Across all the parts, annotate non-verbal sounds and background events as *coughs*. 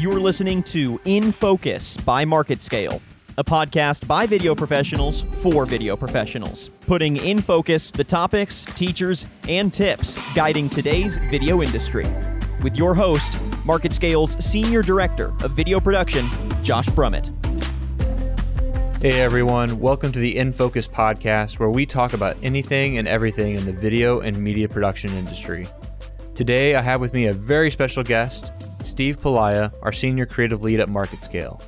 You're listening to In Focus by MarketScale, a podcast by video professionals for video professionals, putting in focus the topics, teachers, and tips guiding today's video industry. With your host, MarketScale's Senior Director of Video Production, Josh Brummett. Hey everyone, welcome to the In Focus podcast where we talk about anything and everything in the video and media production industry. Today I have with me a very special guest, Steve Palaia, our senior creative lead at MarketScale.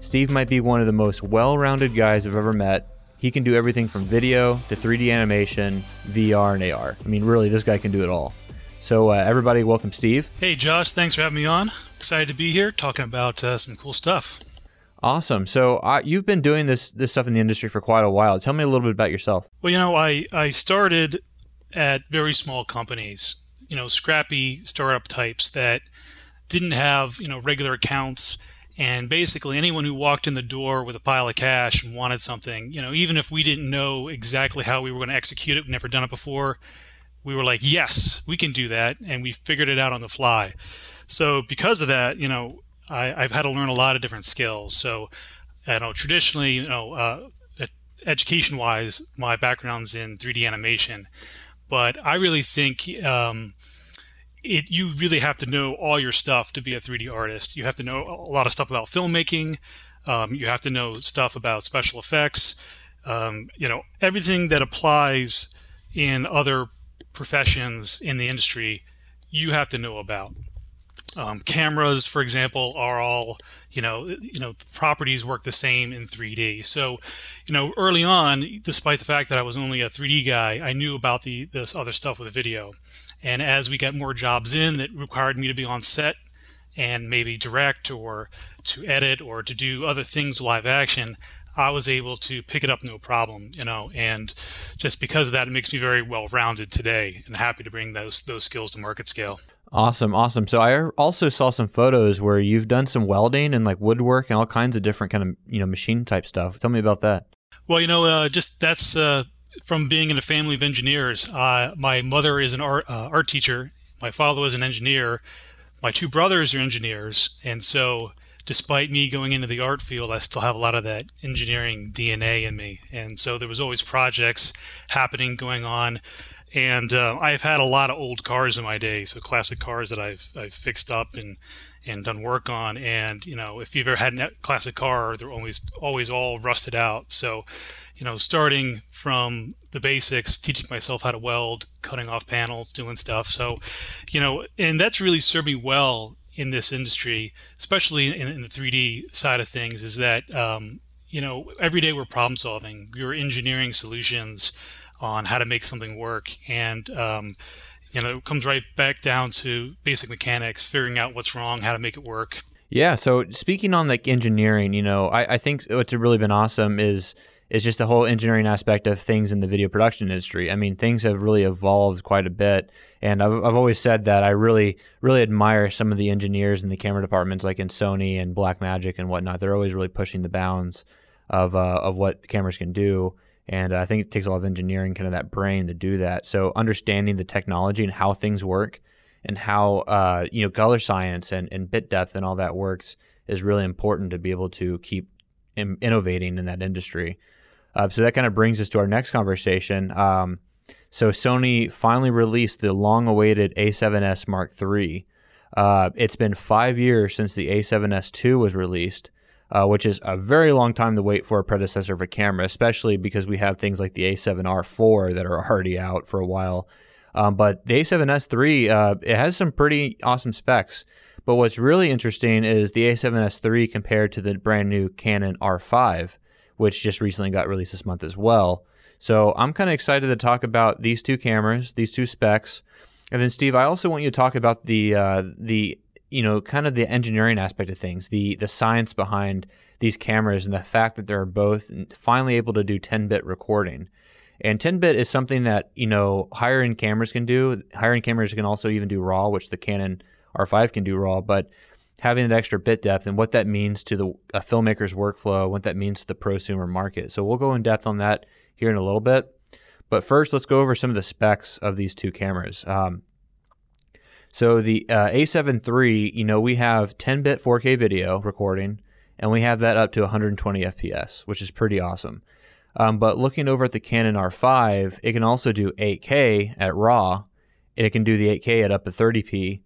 Steve might be one of the most well rounded guys I've ever met. He can do everything from video to 3D animation, VR, and AR. I mean, really, this guy can do it all. So, uh, everybody, welcome Steve. Hey, Josh, thanks for having me on. Excited to be here talking about uh, some cool stuff. Awesome. So uh, you've been doing this this stuff in the industry for quite a while. Tell me a little bit about yourself. Well, you know, I I started at very small companies, you know, scrappy startup types that didn't have you know regular accounts, and basically anyone who walked in the door with a pile of cash and wanted something, you know, even if we didn't know exactly how we were going to execute it, we'd never done it before, we were like, yes, we can do that, and we figured it out on the fly. So because of that, you know, I, have had to learn a lot of different skills. So, you know, traditionally, you know, uh, education wise, my background's in 3D animation, but I really think um, it you really have to know all your stuff to be a 3D artist. You have to know a lot of stuff about filmmaking. Um, you have to know stuff about special effects. Um, you know, everything that applies in other professions in the industry, you have to know about. Um, cameras, for example, are all you know. You know, properties work the same in 3D. So, you know, early on, despite the fact that I was only a 3D guy, I knew about the this other stuff with video. And as we got more jobs in that required me to be on set and maybe direct or to edit or to do other things live action, I was able to pick it up no problem, you know, and just because of that, it makes me very well rounded today and happy to bring those those skills to MarketScale. Awesome, awesome. So I also saw some photos where you've done some welding and like woodwork and all kinds of different kind of you know machine type stuff. Tell me about that. Well, you know, uh, just that's uh, from being in a family of engineers. Uh, my mother is an art uh, art teacher. My father was an engineer. My two brothers are engineers, and so despite me going into the art field, I still have a lot of that engineering DNA in me. And so there was always projects happening, going on and uh, I've had a lot of old cars in my day, so classic cars that I've I've fixed up and and done work on. And you know, if you've ever had a classic car, they're always always all rusted out. So, you know, starting from the basics, teaching myself how to weld, cutting off panels, doing stuff. So, you know, and that's really served me well in this industry, especially in, in the 3D side of things. Is that um, you know, every day we're problem solving, we're engineering solutions on how to make something work. And, um, you know, it comes right back down to basic mechanics, figuring out what's wrong, how to make it work. Yeah. So speaking on like engineering, you know, I, I think what's really been awesome is is just the whole engineering aspect of things in the video production industry. I mean, things have really evolved quite a bit, and I've I've always said that I really really admire some of the engineers in the camera departments, like in Sony and Blackmagic and whatnot. They're always really pushing the bounds of uh, of what cameras can do. And I think it takes a lot of engineering, kind of that brain to do that. So understanding the technology and how things work and how, uh, you know, color science and, and bit depth and all that works is really important to be able to keep in- innovating in that industry. Uh, so that kind of brings us to our next conversation. Um, so Sony finally released the long-awaited A7S Mark III. Uh, it's been five years since the A7S II was released, uh, which is a very long time to wait for a predecessor of a camera, especially because we have things like the A7R4 that are already out for a while. Um, but the A7S III, uh, it has some pretty awesome specs. But what's really interesting is the A7S III compared to the brand new Canon R5, which just recently got released this month as well. So I'm kind of excited to talk about these two cameras, these two specs. And then, Steve, I also want you to talk about the uh, the you know, kind of the engineering aspect of things, the the science behind these cameras, and the fact that they're both finally able to do 10-bit recording. And 10-bit is something that you know higher end cameras can do. Higher end cameras can also even do RAW, which the Canon R5 can do RAW. But having that extra bit depth and what that means to the a filmmaker's workflow, what that means to the prosumer market. So we'll go in depth on that here in a little bit. But first, let's go over some of the specs of these two cameras. Um, So the uh, A7 III, you know, we have 10-bit 4K video recording, and we have that up to 120 FPS, which is pretty awesome. Um, but looking over at the Canon R5, it can also do 8K at RAW, and it can do the 8K at up to 30p,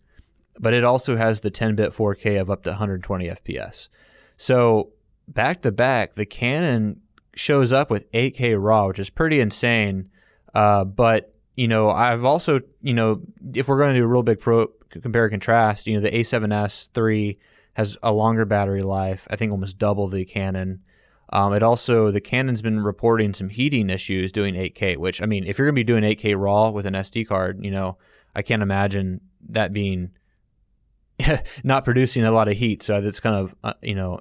but it also has the 10-bit 4K of up to 120 FPS. So back to back, the Canon shows up with 8K RAW, which is pretty insane. Uh, but you know, I've also, you know, if we're going to do a real big pro compare and contrast, you know, the A7S III has a longer battery life. I think almost double the Canon. Um, it also the Canon's been reporting some heating issues doing 8K, which I mean, if you're going to be doing 8K RAW with an SD card, you know, I can't imagine that being *laughs* not producing a lot of heat. So that's kind of uh, you know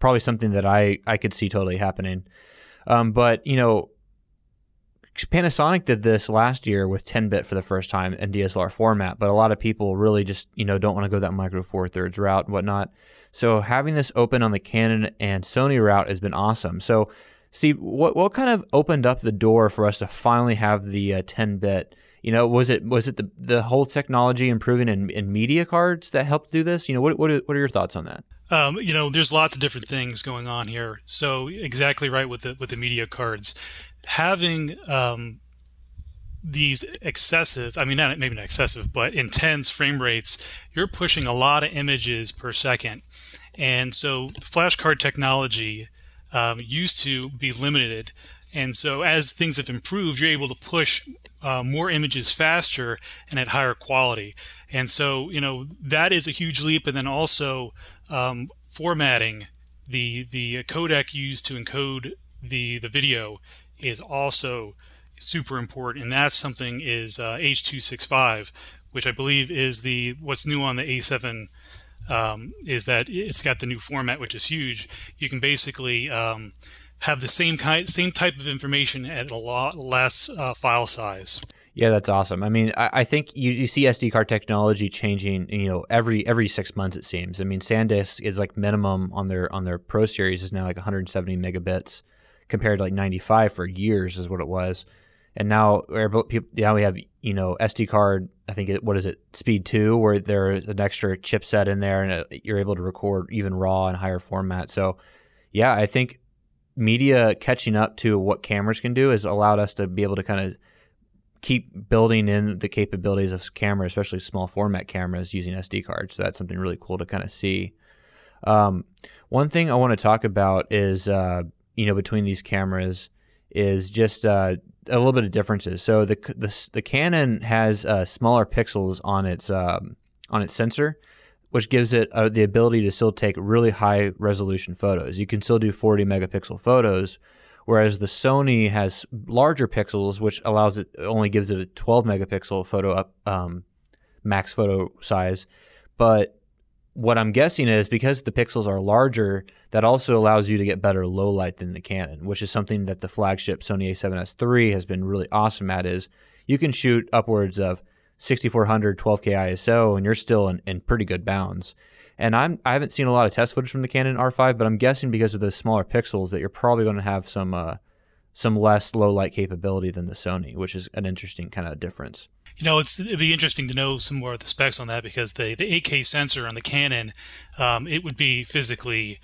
probably something that I I could see totally happening. Um, but you know, Panasonic did this last year with 10-bit for the first time in DSLR format, but a lot of people really just you know don't want to go that micro four thirds route and whatnot. So having this open on the Canon and Sony route has been awesome. So Steve, what what kind of opened up the door for us to finally have the uh, 10-bit? You know, was it was it the the whole technology improving in, in media cards that helped do this? You know, what what are, what are your thoughts on that? Um, you know, there's lots of different things going on here. So exactly right with the with the media cards, having um, these excessive, I mean, not maybe not excessive, but intense frame rates, you're pushing a lot of images per second, and so flash card technology um, used to be limited. And so, as things have improved, you're able to push uh, more images faster and at higher quality. And so, you know, that is a huge leap. And then also um, formatting the the codec used to encode the the video is also super important. And that's something is uh, H265, which I believe is the what's new on the A7. Um, is that it's got the new format, which is huge. You can basically um, have the same kind, same type of information at a lot less uh, file size. Yeah, that's awesome. I mean, I, I think you, you, see SD card technology changing. You know, every every six months it seems. I mean, SanDisk is like minimum on their on their Pro series is now like 170 megabits compared to like 95 for years is what it was. And now people now we have you know SD card. I think it, what is it Speed two where there's an extra chipset in there and it, you're able to record even raw and higher format. So yeah, I think media catching up to what cameras can do has allowed us to be able to kind of keep building in the capabilities of camera, especially small format cameras using SD cards. So that's something really cool to kind of see. Um, one thing I want to talk about is, uh, you know, between these cameras is just uh, a little bit of differences. So the the, the Canon has uh, smaller pixels on its um, on its sensor, which gives it uh, the ability to still take really high resolution photos. You can still do 40 megapixel photos, whereas the Sony has larger pixels, which allows it only gives it a 12 megapixel photo up um, max photo size. But what I'm guessing is because the pixels are larger, that also allows you to get better low light than the Canon, which is something that the flagship Sony A7S III has been really awesome at. Is you can shoot upwards of 6400 12K ISO, and you're still in, in pretty good bounds. And I'm I haven't seen a lot of test footage from the Canon R5, but I'm guessing because of the smaller pixels that you're probably going to have some uh, some less low light capability than the Sony, which is an interesting kind of difference. You know, it'd be interesting to know some more of the specs on that because the the 8K sensor on the Canon, um, it would be physically,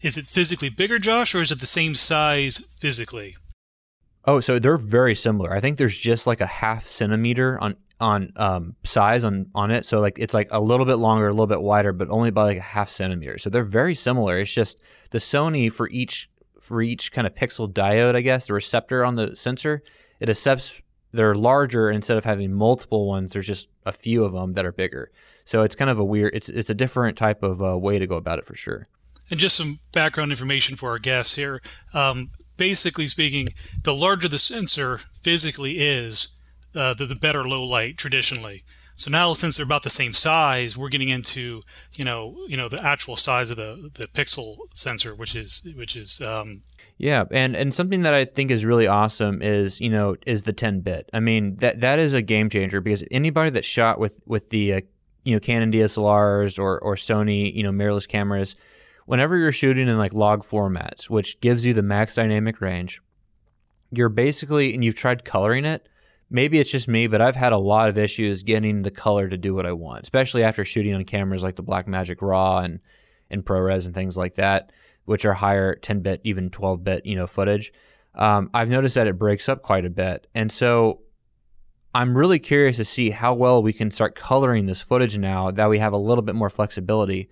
is it physically bigger, Josh, or is it the same size physically? Oh, so they're very similar. I think there's just like a half centimeter on on um, size on on it. So like it's like a little bit longer, a little bit wider, but only by like a half centimeter. So they're very similar. It's just the Sony for each for each kind of pixel diode, I guess, the receptor on the sensor, it accepts they're larger instead of having multiple ones. There's just a few of them that are bigger. So it's kind of a weird. It's it's a different type of uh, way to go about it for sure. And just some background information for our guests here. Um, basically speaking, the larger the sensor physically is, uh, the, the better low light traditionally. So now, since they're about the same size, we're getting into you know you know the actual size of the the pixel sensor, which is which is um, yeah, and and something that I think is really awesome is you know is the 10 bit. I mean that that is a game changer because anybody that shot with with the uh, you know Canon DSLRs or or Sony you know mirrorless cameras, whenever you're shooting in like log formats, which gives you the max dynamic range, you're basically and you've tried coloring it maybe it's just me, but I've had a lot of issues getting the color to do what I want, especially after shooting on cameras like the Blackmagic Raw and and ProRes and things like that, which are higher 10 bit, even 12 bit, you know, footage. Um, I've noticed that it breaks up quite a bit, and so I'm really curious to see how well we can start coloring this footage now that we have a little bit more flexibility.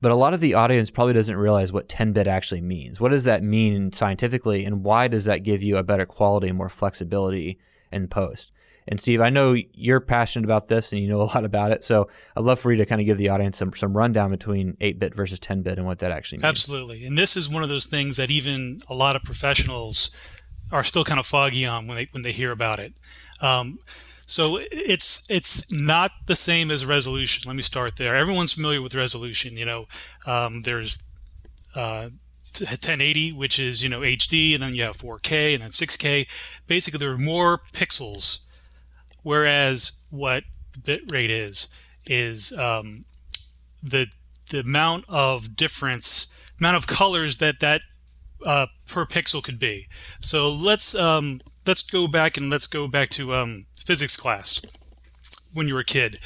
But a lot of the audience probably doesn't realize what 10 bit actually means. What does that mean scientifically, and why does that give you a better quality and more flexibility in post? And Steve, I know you're passionate about this and you know *laughs* a lot about it. So I'd love for you to kind of give the audience some, some rundown between 8 bit versus 10 bit and what that actually means. Absolutely. And this is one of those things that even a lot of professionals are still kind of foggy on when they when they hear about it. Um, so it's it's not the same as resolution. Let me start there. Everyone's familiar with resolution. You know, um, there's uh, 1080, which is you know HD, and then you have 4K, and then 6K. Basically, there are more pixels, whereas what the bit rate is is um, the the amount of difference, amount of colors that that uh, per pixel could be. So let's um, let's go back and let's go back to um, physics class when you were a kid.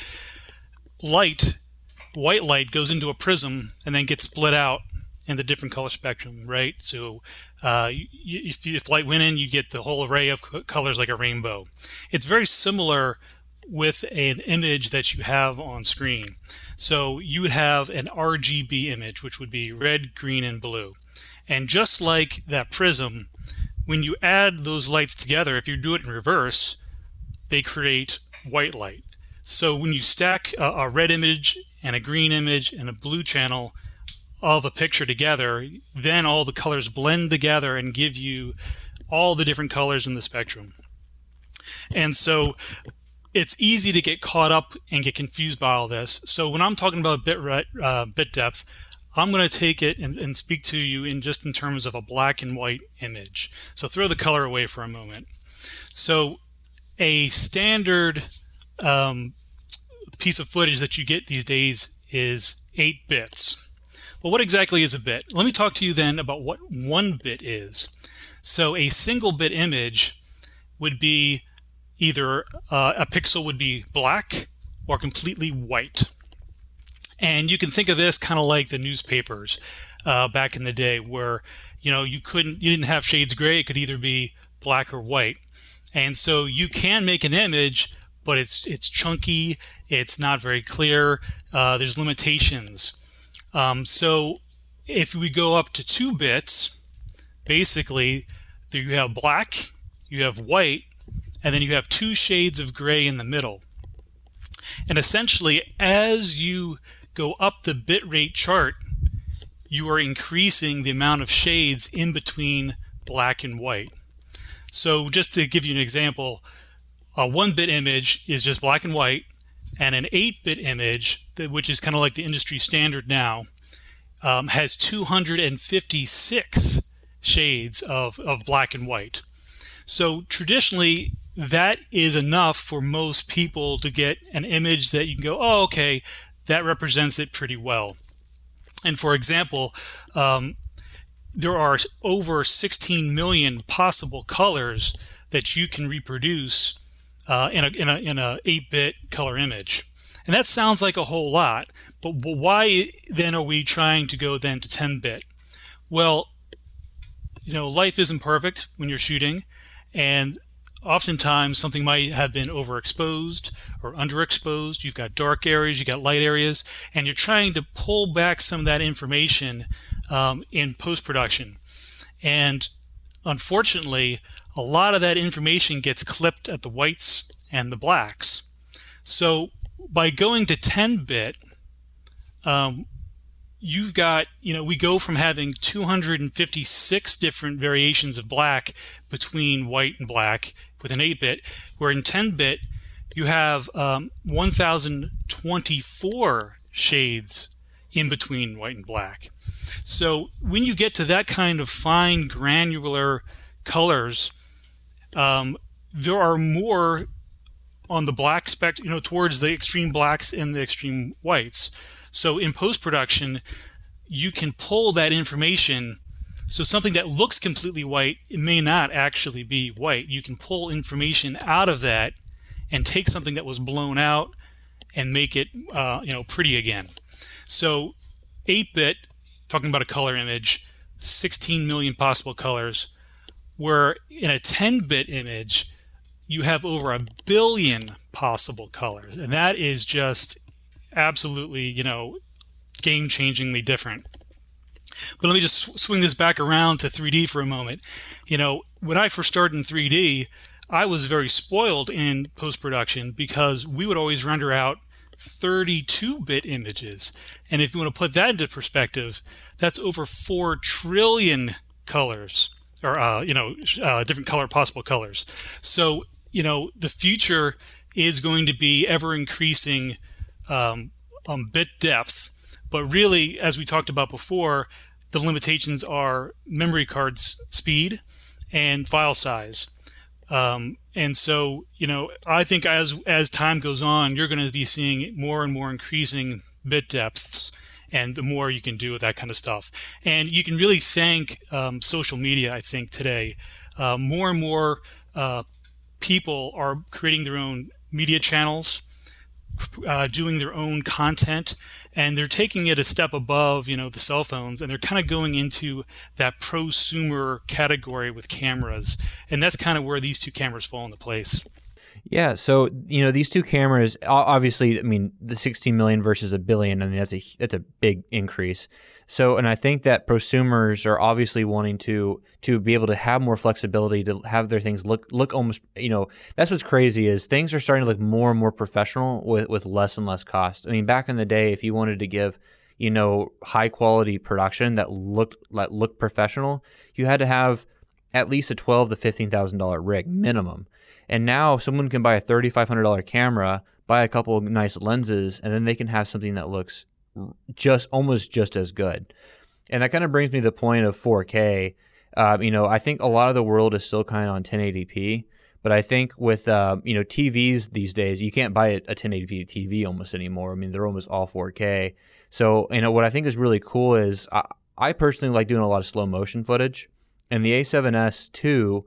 Light, white light goes into a prism and then gets split out in the different color spectrum, right? So uh, if, if light went in, you get the whole array of colors like a rainbow. It's very similar with an image that you have on screen. So you would have an RGB image, which would be red, green, and blue. And just like that prism, when you add those lights together, if you do it in reverse, they create white light. So when you stack a, a red image and a green image and a blue channel of a picture together, then all the colors blend together and give you all the different colors in the spectrum. And so it's easy to get caught up and get confused by all this. So when I'm talking about bit, uh, bit depth, I'm going to take it and, and, speak to you in just in terms of a black and white image. So throw the color away for a moment. So a standard um, piece of footage that you get these days is 8 bits. Well, what exactly is a bit? Let me talk to you then about what one bit is. So a single bit image would be either uh, a pixel would be black or completely white. And you can think of this kind of like the newspapers uh, back in the day, where you know you couldn't, you didn't have shades gray. It could either be black or white. And so you can make an image, but it's it's chunky. It's not very clear. Uh, there's limitations. Um, so if we go up to two bits, basically you have black, you have white, and then you have two shades of gray in the middle. And essentially, as you go up the bitrate chart, you are increasing the amount of shades in between black and white. So just to give you an example, a one bit image is just black and white, and an 8 bit image, which is kind of like the industry standard now, um, has 256 shades of, of black and white. So traditionally, that is enough for most people to get an image that you can go, oh, okay, that represents it pretty well. And for example, um, there are over 16 million possible colors that you can reproduce uh, in a in a in a 8-bit color image. And that sounds like a whole lot, but why then are we trying to go then to 10-bit? Well, you know, life isn't perfect when you're shooting, and oftentimes something might have been overexposed or underexposed. You've got dark areas, you've got light areas, and you're trying to pull back some of that information um, in post production. And unfortunately, a lot of that information gets clipped at the whites and the blacks. So by going to 10 bit, um, you've got, you know, we go from having 256 different variations of black between white and black with an 8 bit, where in 10 bit, you have um, 1024 shades in between white and black. So when you get to that kind of fine granular colors, um, there are more on the black spectrum, you know, towards the extreme blacks and the extreme whites. So in post production, you can pull that information So something that looks completely white, it may not actually be white. You can pull information out of that and take something that was blown out and make it, uh, you know, pretty again. So 8-bit, talking about a color image, 16 million possible colors, where in a 10-bit image, you have over a billion possible colors. And that is just absolutely, you know, game changingly different. But let me just swing this back around to 3D for a moment. You know, when I first started in 3D, I was very spoiled in post production because we would always render out 32 bit images. And if you want to put that into perspective, that's over 4 trillion colors or, uh, you know, uh, different color, possible colors. So, you know, the future is going to be ever increasing um, um, bit depth. But really, as we talked about before, the limitations are memory card's speed and file size. Um, and so, you know, I think as as time goes on, you're going to be seeing more and more increasing bit depths, and the more you can do with that kind of stuff. And you can really thank um, social media. I think today, uh, more and more uh, people are creating their own media channels uh, doing their own content and they're taking it a step above you know the cell phones and they're kind of going into that prosumer category with cameras and that's kind of where these two cameras fall into place yeah, so you know these two cameras, obviously, I mean the 16 million versus a billion. I mean that's a that's a big increase. So, and I think that prosumers are obviously wanting to to be able to have more flexibility to have their things look look almost. You know, that's what's crazy is things are starting to look more and more professional with with less and less cost. I mean, back in the day, if you wanted to give you know high quality production that looked that looked professional, you had to have at least a twelve to fifteen thousand dollar rig minimum. And now someone can buy a $3,500 camera, buy a couple nice lenses, and then they can have something that looks just almost just as good. And that kind of brings me to the point of 4K. Um, you know, I think a lot of the world is still kind of on 1080p, but I think with uh, you know TVs these days, you can't buy a, a 1080p TV almost anymore. I mean, they're almost all 4K. So you know what I think is really cool is I, I personally like doing a lot of slow motion footage, and the A7S II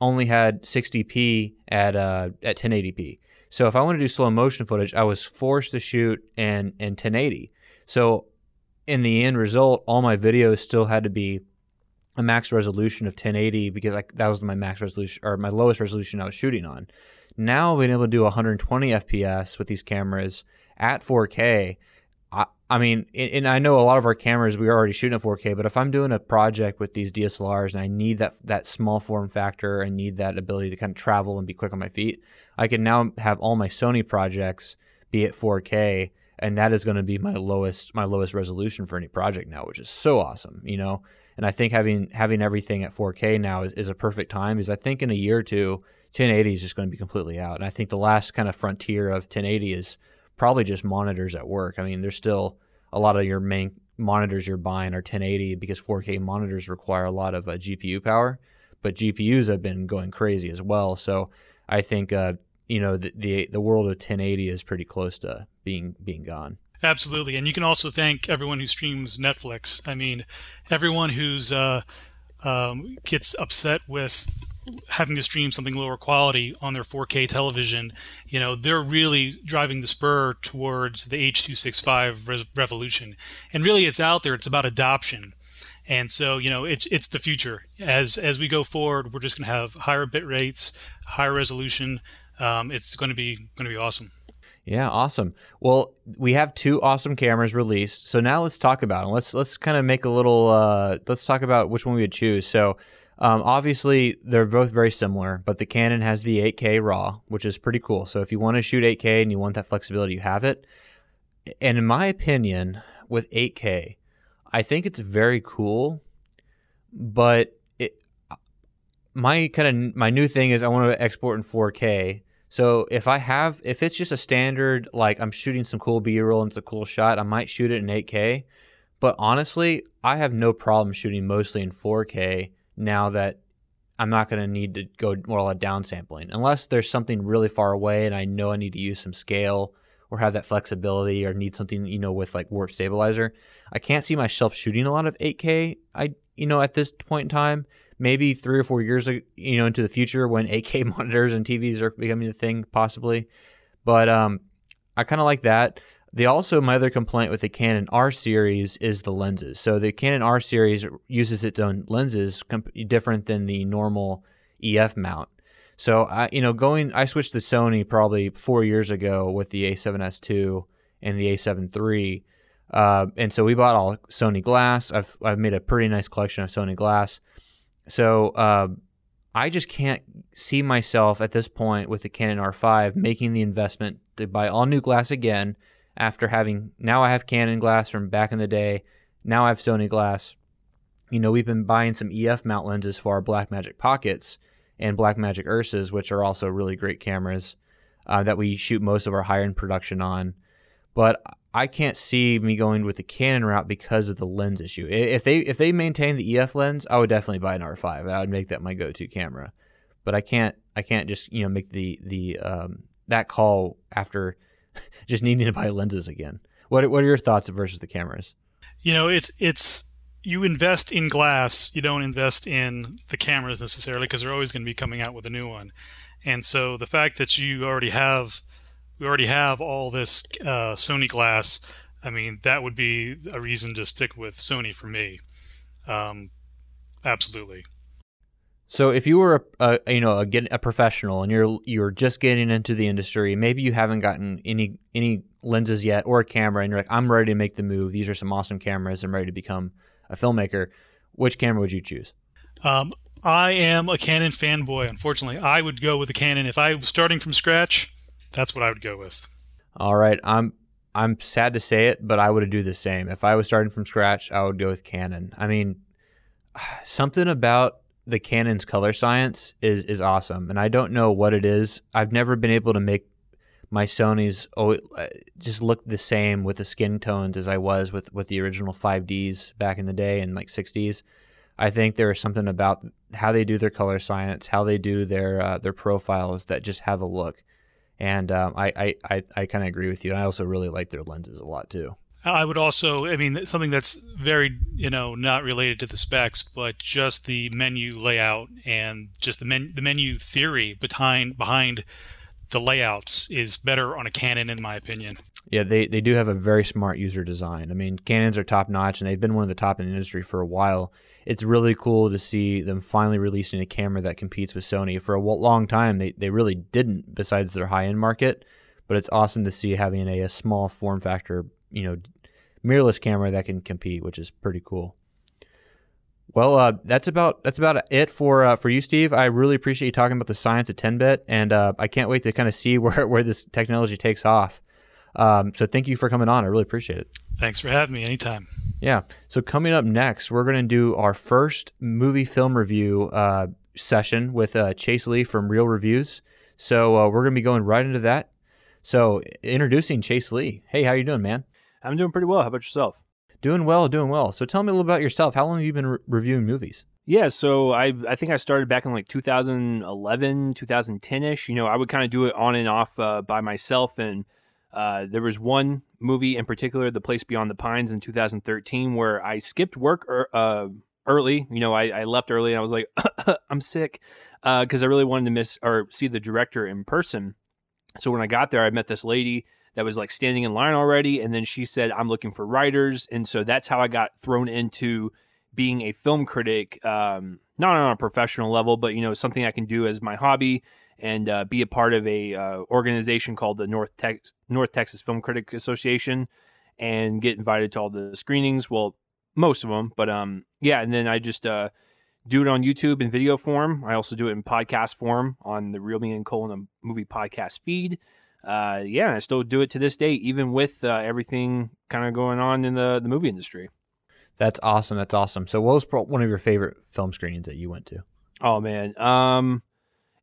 only had 60p at uh, at 1080p. So if I want to do slow motion footage, I was forced to shoot in in 1080. So in the end result, all my videos still had to be a max resolution of 1080 because I, that was my max resolution or my lowest resolution I was shooting on. Now being able to do 120 FPS with these cameras at 4K, I, mean, and I know a lot of our cameras we are already shooting at 4K, but if I'm doing a project with these DSLRs and I need that that small form factor, I need that ability to kind of travel and be quick on my feet, I can now have all my Sony projects be at 4K, and that is going to be my lowest my lowest resolution for any project now, which is so awesome, you know. And I think having having everything at 4K now is, is a perfect time, because I think in a year or two, 1080 is just going to be completely out, and I think the last kind of frontier of 1080 is probably just monitors at work. I mean, there's still a lot of your main monitors you're buying are 1080 because 4K monitors require a lot of uh, GPU power, but GPUs have been going crazy as well. So I think uh, you know the, the the world of 1080 is pretty close to being being gone. Absolutely, and you can also thank everyone who streams Netflix. I mean, everyone who's uh, um, gets upset with having to stream something lower quality on their 4K television, you know, they're really driving the spur towards the H265 re- revolution. And really, it's out there. It's about adoption. And so, you know, it's it's the future. As as we go forward, we're just going to have higher bit rates, higher resolution. Um, it's going to be going to be awesome. Yeah, awesome. Well, we have two awesome cameras released. So now let's talk about them. Let's let's kind of make a little. Uh, let's talk about which one we would choose. So um, obviously, they're both very similar, but the Canon has the 8K RAW, which is pretty cool. So if you want to shoot 8K and you want that flexibility, you have it. And in my opinion, with 8K, I think it's very cool, but it my kind of my new thing is I want to export in 4K. So if I have if it's just a standard like I'm shooting some cool B-roll and it's a cool shot, I might shoot it in 8K. But honestly, I have no problem shooting mostly in 4K now that I'm not going to need to go more like downsampling unless there's something really far away and I know I need to use some scale or have that flexibility or need something you know with like warp stabilizer. I can't see myself shooting a lot of 8K. I you know, at this point in time, maybe three or four years, you know, into the future when 8K *laughs* monitors and TVs are becoming a thing, possibly. But um, I kind of like that. They also my other complaint with the Canon R series is the lenses. So the Canon R series uses its own lenses, comp- different than the normal EF mount. So I, you know, going I switched to Sony probably four years ago with the A7S2 and the A7 III. Uh, and so we bought all Sony glass. I've I've made a pretty nice collection of Sony glass. So uh, I just can't see myself at this point with the Canon R5 making the investment to buy all new glass again after having now I have Canon glass from back in the day. Now I have Sony glass. You know, we've been buying some EF mount lenses for our Blackmagic pockets and Blackmagic Ursas, which are also really great cameras uh, that we shoot most of our higher end production on. But I can't see me going with the Canon route because of the lens issue. If they if they maintain the EF lens, I would definitely buy an R5. I would make that my go-to camera. But I can't I can't just you know make the the um, that call after *laughs* just needing to buy lenses again. What what are your thoughts versus the cameras? You know, it's it's you invest in glass, you don't invest in the cameras necessarily because they're always going to be coming out with a new one. And so the fact that you already have we already have all this uh, Sony glass, I mean that would be a reason to stick with Sony for me. Um, absolutely. So if you were a, a you know a, a professional and you're you're just getting into the industry, maybe you haven't gotten any any lenses yet or a camera, and you're like, I'm ready to make the move. These are some awesome cameras. I'm ready to become a filmmaker. Which camera would you choose? Um, I am a Canon fanboy. Unfortunately, I would go with a Canon if I was starting from scratch. That's what I would go with. All right, I'm I'm sad to say it, but I would do the same. If I was starting from scratch, I would go with Canon. I mean, *sighs* something about the Canon's color science is is awesome, and I don't know what it is. I've never been able to make my Sony's oh, just look the same with the skin tones as I was with with the original 5Ds back in the day in like 60s. I think there is something about how they do their color science, how they do their uh, their profiles that just have a look. And um, I I, I, I kind of agree with you. And I also really like their lenses a lot too. I would also, I mean, something that's very, you know, not related to the specs, but just the menu layout and just the men, the menu theory behind behind the layouts is better on a Canon, in my opinion. Yeah, they, they do have a very smart user design. I mean, Canons are top notch, and they've been one of the top in the industry for a while. It's really cool to see them finally releasing a camera that competes with Sony. For a long time, they, they really didn't, besides their high end market. But it's awesome to see having a, a small form factor you know mirrorless camera that can compete, which is pretty cool. Well, uh, that's about that's about it for uh, for you, Steve. I really appreciate you talking about the science of 10-bit, and uh, I can't wait to kind of see *laughs* where where this technology takes off. Um, so thank you for coming on. I really appreciate it. Thanks for having me. Anytime. Yeah. So coming up next, we're going to do our first movie film review uh, session with uh, Chase Lee from Real Reviews. So uh, we're going to be going right into that. So introducing Chase Lee. Hey, how you doing, man? I'm doing pretty well. How about yourself? Doing well, doing well. So tell me a little about yourself. How long have you been re- reviewing movies? Yeah, so I I think I started back in like 2011, 2010 ish. You know, I would kind of do it on and off uh, by myself, and uh, there was one movie in particular, The Place Beyond the Pines, in 2013, where I skipped work er, uh, early. You know, I, I, left early, and I was like, *coughs* I'm sick because uh, I really wanted to miss or see the director in person. So when I got there, I met this lady that was like standing in line already. And then she said, I'm looking for writers. And so that's how I got thrown into being a film critic, um, not on a professional level, but, you know, something I can do as my hobby and uh, be a part of a uh, organization called the North, Tex- North Texas Film Critic Association and get invited to all the screenings. Well, most of them, but um, yeah. And then I just uh, do it on YouTube in video form. I also do it in podcast form on the Real Me and Colin movie podcast feed uh, yeah, I still do it to this day, even with uh, everything kind of going on in the, the movie industry. That's awesome. That's awesome. So, what was one of your favorite film screenings that you went to? Oh man, um,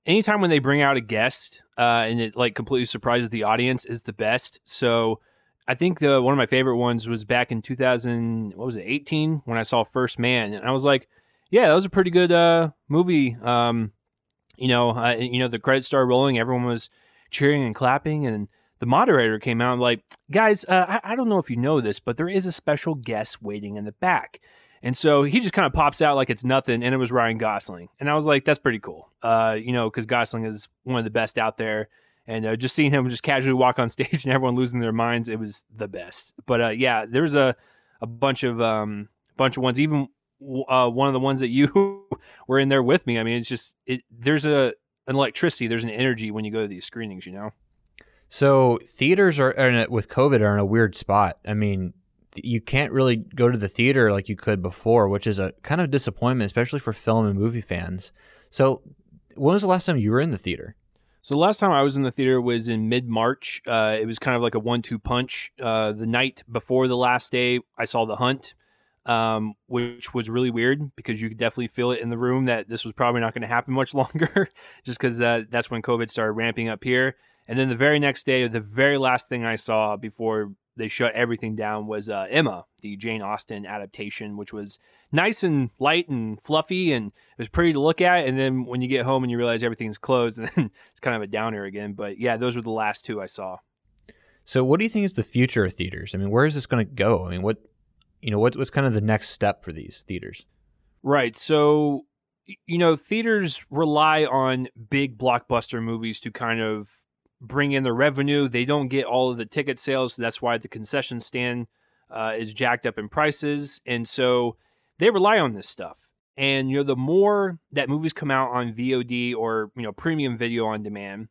anytime when they bring out a guest uh, and it like completely surprises the audience is the best. So, I think the one of my favorite ones was back in 2000. What was it, 18? When I saw First Man, and I was like, yeah, that was a pretty good uh, movie. Um, you know, uh, you know, the credits started rolling. Everyone was cheering and clapping. And the moderator came out like, guys, uh, I, I don't know if you know this, but there is a special guest waiting in the back. And so he just kind of pops out like it's nothing, and it was Ryan Gosling, and I was like, that's pretty cool, uh, you know, because Gosling is one of the best out there, and uh, just seeing him just casually walk on *laughs* stage and everyone losing their minds, it was the best. But uh, yeah, there's a a bunch of um bunch of ones, even uh, one of the ones that *laughs* you were in there with me. I mean, it's just it. There's a an electricity, there's an energy when you go to these screenings, you know. So theaters are, are a, with COVID are in a weird spot. I mean, you can't really go to the theater like you could before, which is a kind of disappointment, especially for film and movie fans. So, when was the last time you were in the theater? So the last time I was in the theater was in mid March. Uh, it was kind of like a one-two punch. Uh, the night before the last day, I saw The Hunt, um, which was really weird because you could definitely feel it in the room that this was probably not going to happen much *laughs* longer, just because uh, that's when COVID started ramping up here. And then the very next day, the very last thing I saw before they shut everything down was uh, Emma, the Jane Austen adaptation, which was nice and light and fluffy and it was pretty to look at. And then when you get home and you realize everything's closed, and *laughs* then it's kind of a downer again. But yeah, those were the last two I saw. So, what do you think is the future of theaters? I mean, where is this going to go? I mean, what you know, what, what's kind of the next step for these theaters? Right. So, you know, theaters rely on big blockbuster movies to kind of bring in the revenue. They don't get all of the ticket sales. So that's why the concession stand uh, is jacked up in prices. And so they rely on this stuff. And, you know, the more that movies come out on VOD or, you know, premium video on demand,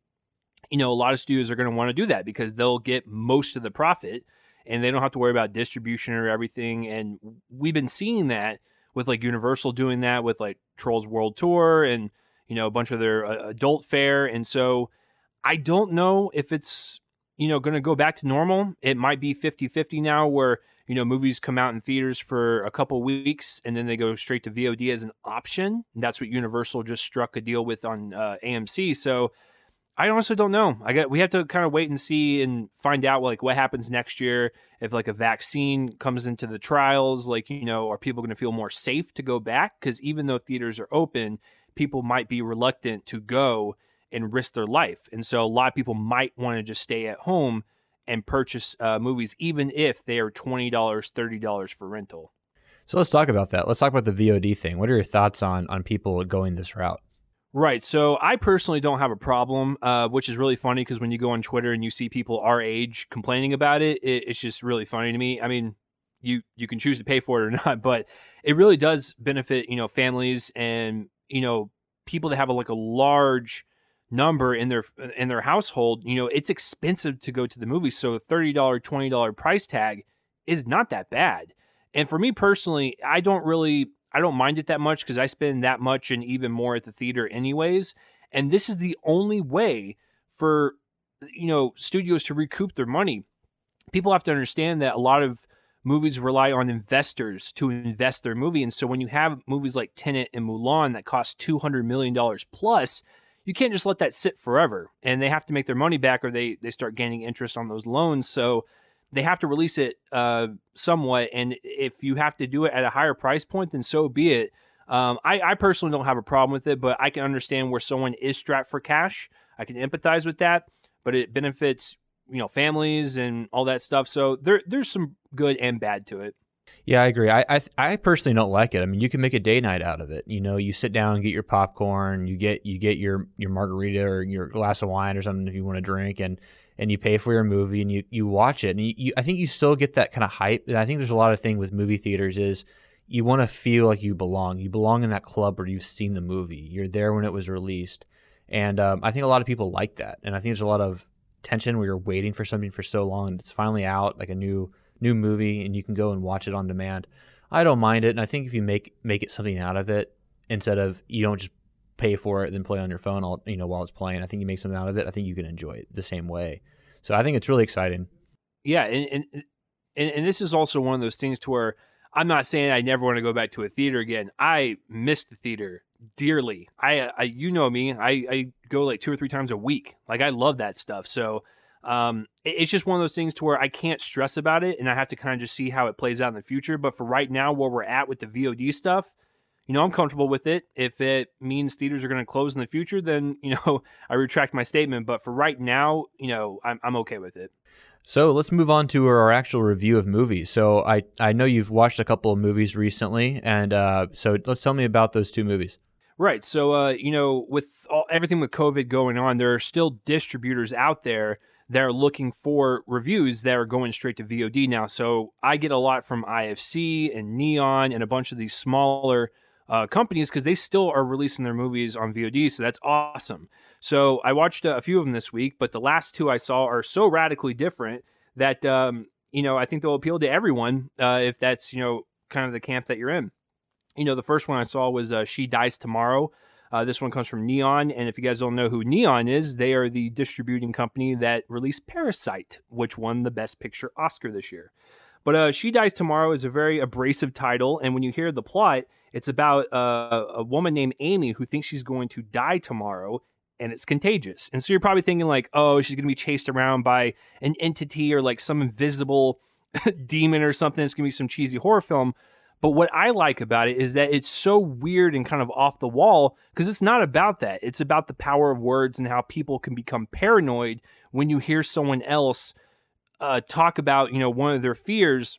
you know, a lot of studios are going to want to do that because they'll get most of the profit and they don't have to worry about distribution or everything. And we've been seeing that with like Universal doing that with like Trolls World Tour and, you know, a bunch of their uh, adult fare. And so, I don't know if it's, you know, going to go back to normal. It might be 50 50 now where, you know, movies come out in theaters for a couple weeks and then they go straight to VOD as an option. that's what Universal just struck a deal with on uh, AMC. So I honestly don't know. I get we have to kind of wait and see and find out like what happens next year if like a vaccine comes into the trials. Like you know, are people going to feel more safe to go back? Because even though theaters are open, people might be reluctant to go and risk their life. And so a lot of people might want to just stay at home and purchase uh, movies, even if they are $20, $30 for rental. So let's talk about that. Let's talk about the VOD thing. What are your thoughts on, on people going this route? Right. So I personally don't have a problem, uh, which is really funny because when you go on Twitter and you see people our age complaining about it, it, it's just really funny to me. I mean, you you can choose to pay for it or *laughs* not, but it really does benefit you know families and you know people that have a, like a large number in their in their household, you know, it's expensive to go to the movies. So a $30, $20 price tag is not that bad. And for me personally, I don't really I don't mind it that much because I spend that much and even more at the theater anyways. And this is the only way for you know studios to recoup their money. People have to understand that a lot of movies rely on investors to invest their movie. And so when you have movies like Tenet and Mulan that cost $200 million plus, you can't just let that sit forever and they have to make their money back or they they start gaining interest on those loans so they have to release it uh, somewhat and if you have to do it at a higher price point then so be it um, I, I personally don't have a problem with it but i can understand where someone is strapped for cash i can empathize with that but it benefits you know families and all that stuff so there there's some good and bad to it yeah, I agree. I, I I personally don't like it. I mean, you can make a day night out of it. You know, you sit down get your popcorn, you get you get your your margarita or your glass of wine or something if you want to drink, and and you pay for your movie and you you watch it. And you, you I think you still get that kind of hype. And I think there's a lot of thing with movie theaters is you want to feel like you belong. You belong in that club where you've seen the movie. You're there when it was released, and um, I think a lot of people like that. And I think there's a lot of tension where you're waiting for something for so long and it's finally out, like a new new movie and you can go and watch it on demand. I don't mind it, and I think if you make make it something out of it instead of you don't just pay for it then play on your phone all you know while it's playing. I think you make something out of it. I think you can enjoy it the same way. So I think it's really exciting. Yeah, and and and, this is also one of those things to where I'm not saying I never want to go back to a theater again. I miss the theater dearly. I, I you know me. I, I go like two or three times a week. Like I love that stuff. So um, it's just one of those things to where I can't stress about it, and I have to kind of just see how it plays out in the future. But for right now, where we're at with the VOD stuff, you know, I'm comfortable with it. If it means theaters are going to close in the future, then *laughs* you know I retract my statement. But for right now, you know, I'm I'm okay with it. So let's move on to our actual review of movies. So I, I know you've watched a couple of movies recently, and uh, so let's tell me about those two movies. Right. So, uh, you know, with all, everything with COVID going on, there are still distributors out there that are looking for reviews that are going straight to VOD now. So I get a lot from IFC and Neon and a bunch of these smaller uh, companies because they still are releasing their movies on VOD. So that's awesome. So I watched a few of them this week, but the last two I saw are so radically different that, um, you know, I think they'll appeal to everyone uh, if that's, you know, kind of the camp that you're in. You know, the first one I saw was uh, She Dies Tomorrow. Uh, this one comes from Neon, and if you guys don't know who Neon is, they are the distributing company that released Parasite, which won the Best Picture Oscar this year. But uh, She Dies Tomorrow is a very abrasive title, and when you hear the plot, it's about uh, a woman named Amy who thinks she's going to die tomorrow, and it's contagious. And so you're probably thinking like, oh, she's going to be chased around by an entity or like some invisible *laughs* demon or something. It's going to be some cheesy horror film. But what I like about it is that it's so weird and kind of off the wall because it's not about that. It's about the power of words and how people can become paranoid when you hear someone else uh, talk about, you know, one of their fears.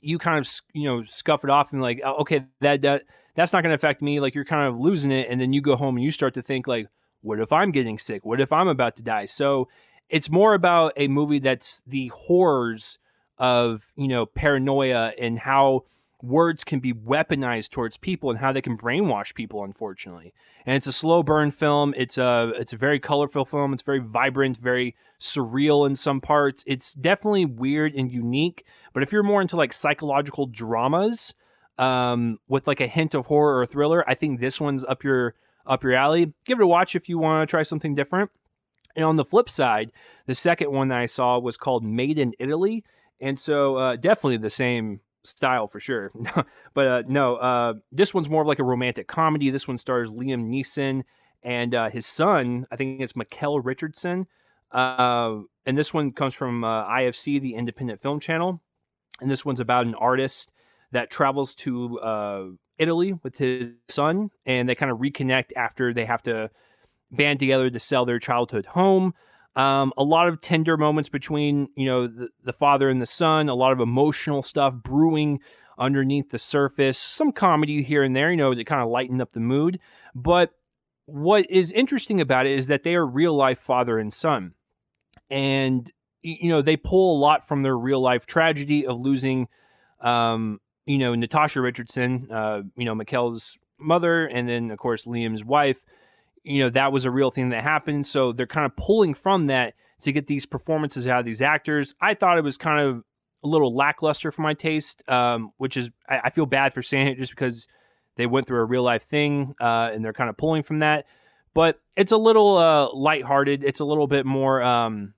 You kind of, you know, scuff it off and like, oh, okay, that that that's not going to affect me. Like you're kind of losing it, and then you go home and you start to think like, what if I'm getting sick? What if I'm about to die? So it's more about a movie that's the horrors of you know paranoia and how words can be weaponized towards people and how they can brainwash people unfortunately. And it's a slow burn film. It's a it's a very colorful film. It's very vibrant very surreal in some parts. It's definitely weird and unique. But if you're more into like psychological dramas um, with like a hint of horror or thriller i think this one's up your up your alley. Give it a watch if you want to try something different. And on the flip side the second one that i saw was called made in italy. And so uh, definitely the same style for sure. *laughs* but uh, no, uh, this one's more of like a romantic comedy. This one stars Liam Neeson and uh, his son. I think it's Micheál Richardson. Uh, and this one comes from uh, IFC, the Independent Film Channel. And this one's about an artist that travels to uh, Italy with his son, and they kind of reconnect after they have to band together to sell their childhood home. Um, a lot of tender moments between you know the, the father and the son. A lot of emotional stuff brewing underneath the surface. Some comedy here and there, you know, to kind of lighten up the mood. But what is interesting about it is that they are real life father and son, and you know they pull a lot from their real life tragedy of losing, um, you know, Natasha Richardson, uh, you know, Micheál's mother, and then of course Liam's wife you know that was a real thing that happened. So they're kind of pulling from that to get these performances out of these actors. I thought it was kind of a little lackluster for my taste um, which is I, I, feel bad for saying it just because they went through a real life thing uh, and they're kind of pulling from that. But it's a little uh, lighthearted. It's a little bit more um,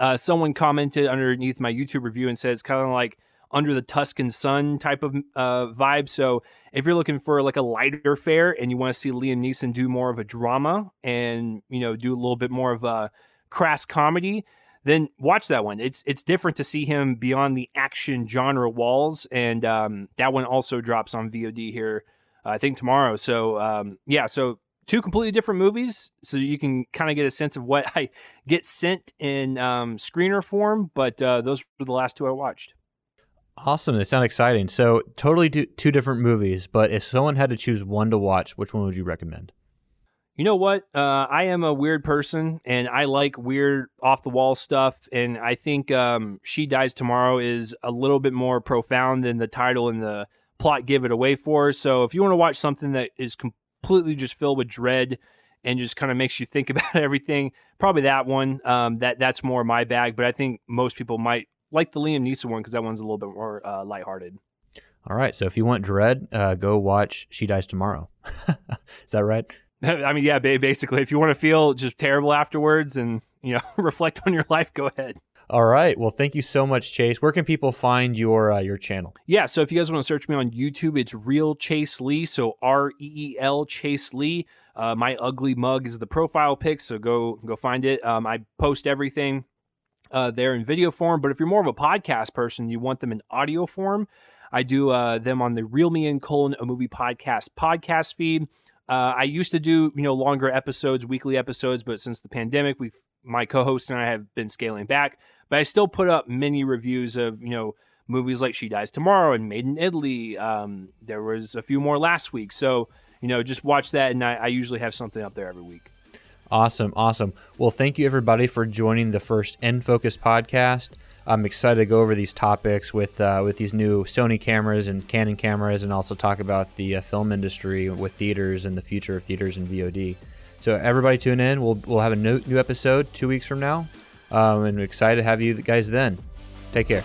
uh, someone commented underneath my youtube review and says kind of like under the Tuscan sun type of uh, vibe. So if you're looking for like a lighter fare and you want to see Liam Neeson do more of a drama and you know do a little bit more of a crass comedy, then watch that one. It's it's different to see him beyond the action genre walls, and um, that one also drops on VOD here. Uh, I think tomorrow. So um, yeah, so two completely different movies, so you can kind of get a sense of what I get sent in um, screener form. But uh, those were the last two I watched. Awesome. They sound exciting. So, totally two different movies, but if someone had to choose one to watch, which one would you recommend? You know what? Uh, I am a weird person and I like weird off the wall stuff. And I think um, She Dies Tomorrow is a little bit more profound than the title and the plot give it away for. So, if you want to watch something that is completely just filled with dread and just kind of makes you think *laughs* about everything, probably that one. Um, that That's more my bag. But I think most people might like the Liam Neeson one because that one's a little bit more uh, lighthearted. All right, so if you want dread, uh, go watch She Dies Tomorrow. *laughs* Is that right? *laughs* I mean, yeah, basically, if you want to feel just terrible afterwards and you know *laughs* reflect on your life, go ahead. All right. Well, thank you so much, Chase. Where can people find your uh, your channel? Yeah. So if you guys want to search me on YouTube, it's Reel Chase Lee. So R E E L Chase Lee. Uh, my ugly mug is the profile pic. So go go find it. Um, I post everything uh, there in video form. But if you're more of a podcast person, you want them in audio form, I do uh, them on the Real Me and colon a movie podcast podcast feed. Uh, I used to do you know longer episodes, weekly episodes, but since the pandemic, we my co-host and I have been scaling back. but I still put up many reviews of you know movies like She Dies Tomorrow and Made in Italy. Um, there was a few more last week, so you know just watch that, and I, I usually have something up there every week. Awesome, awesome. Well, thank you everybody for joining the first In Focus podcast. I'm excited to go over these topics with uh, with these new Sony cameras and Canon cameras, and also talk about the uh, film industry with theaters and the future of theaters and VOD. So everybody tune in. We'll we'll have a new, new episode two weeks from now, um, and excited to have you guys then. Take care.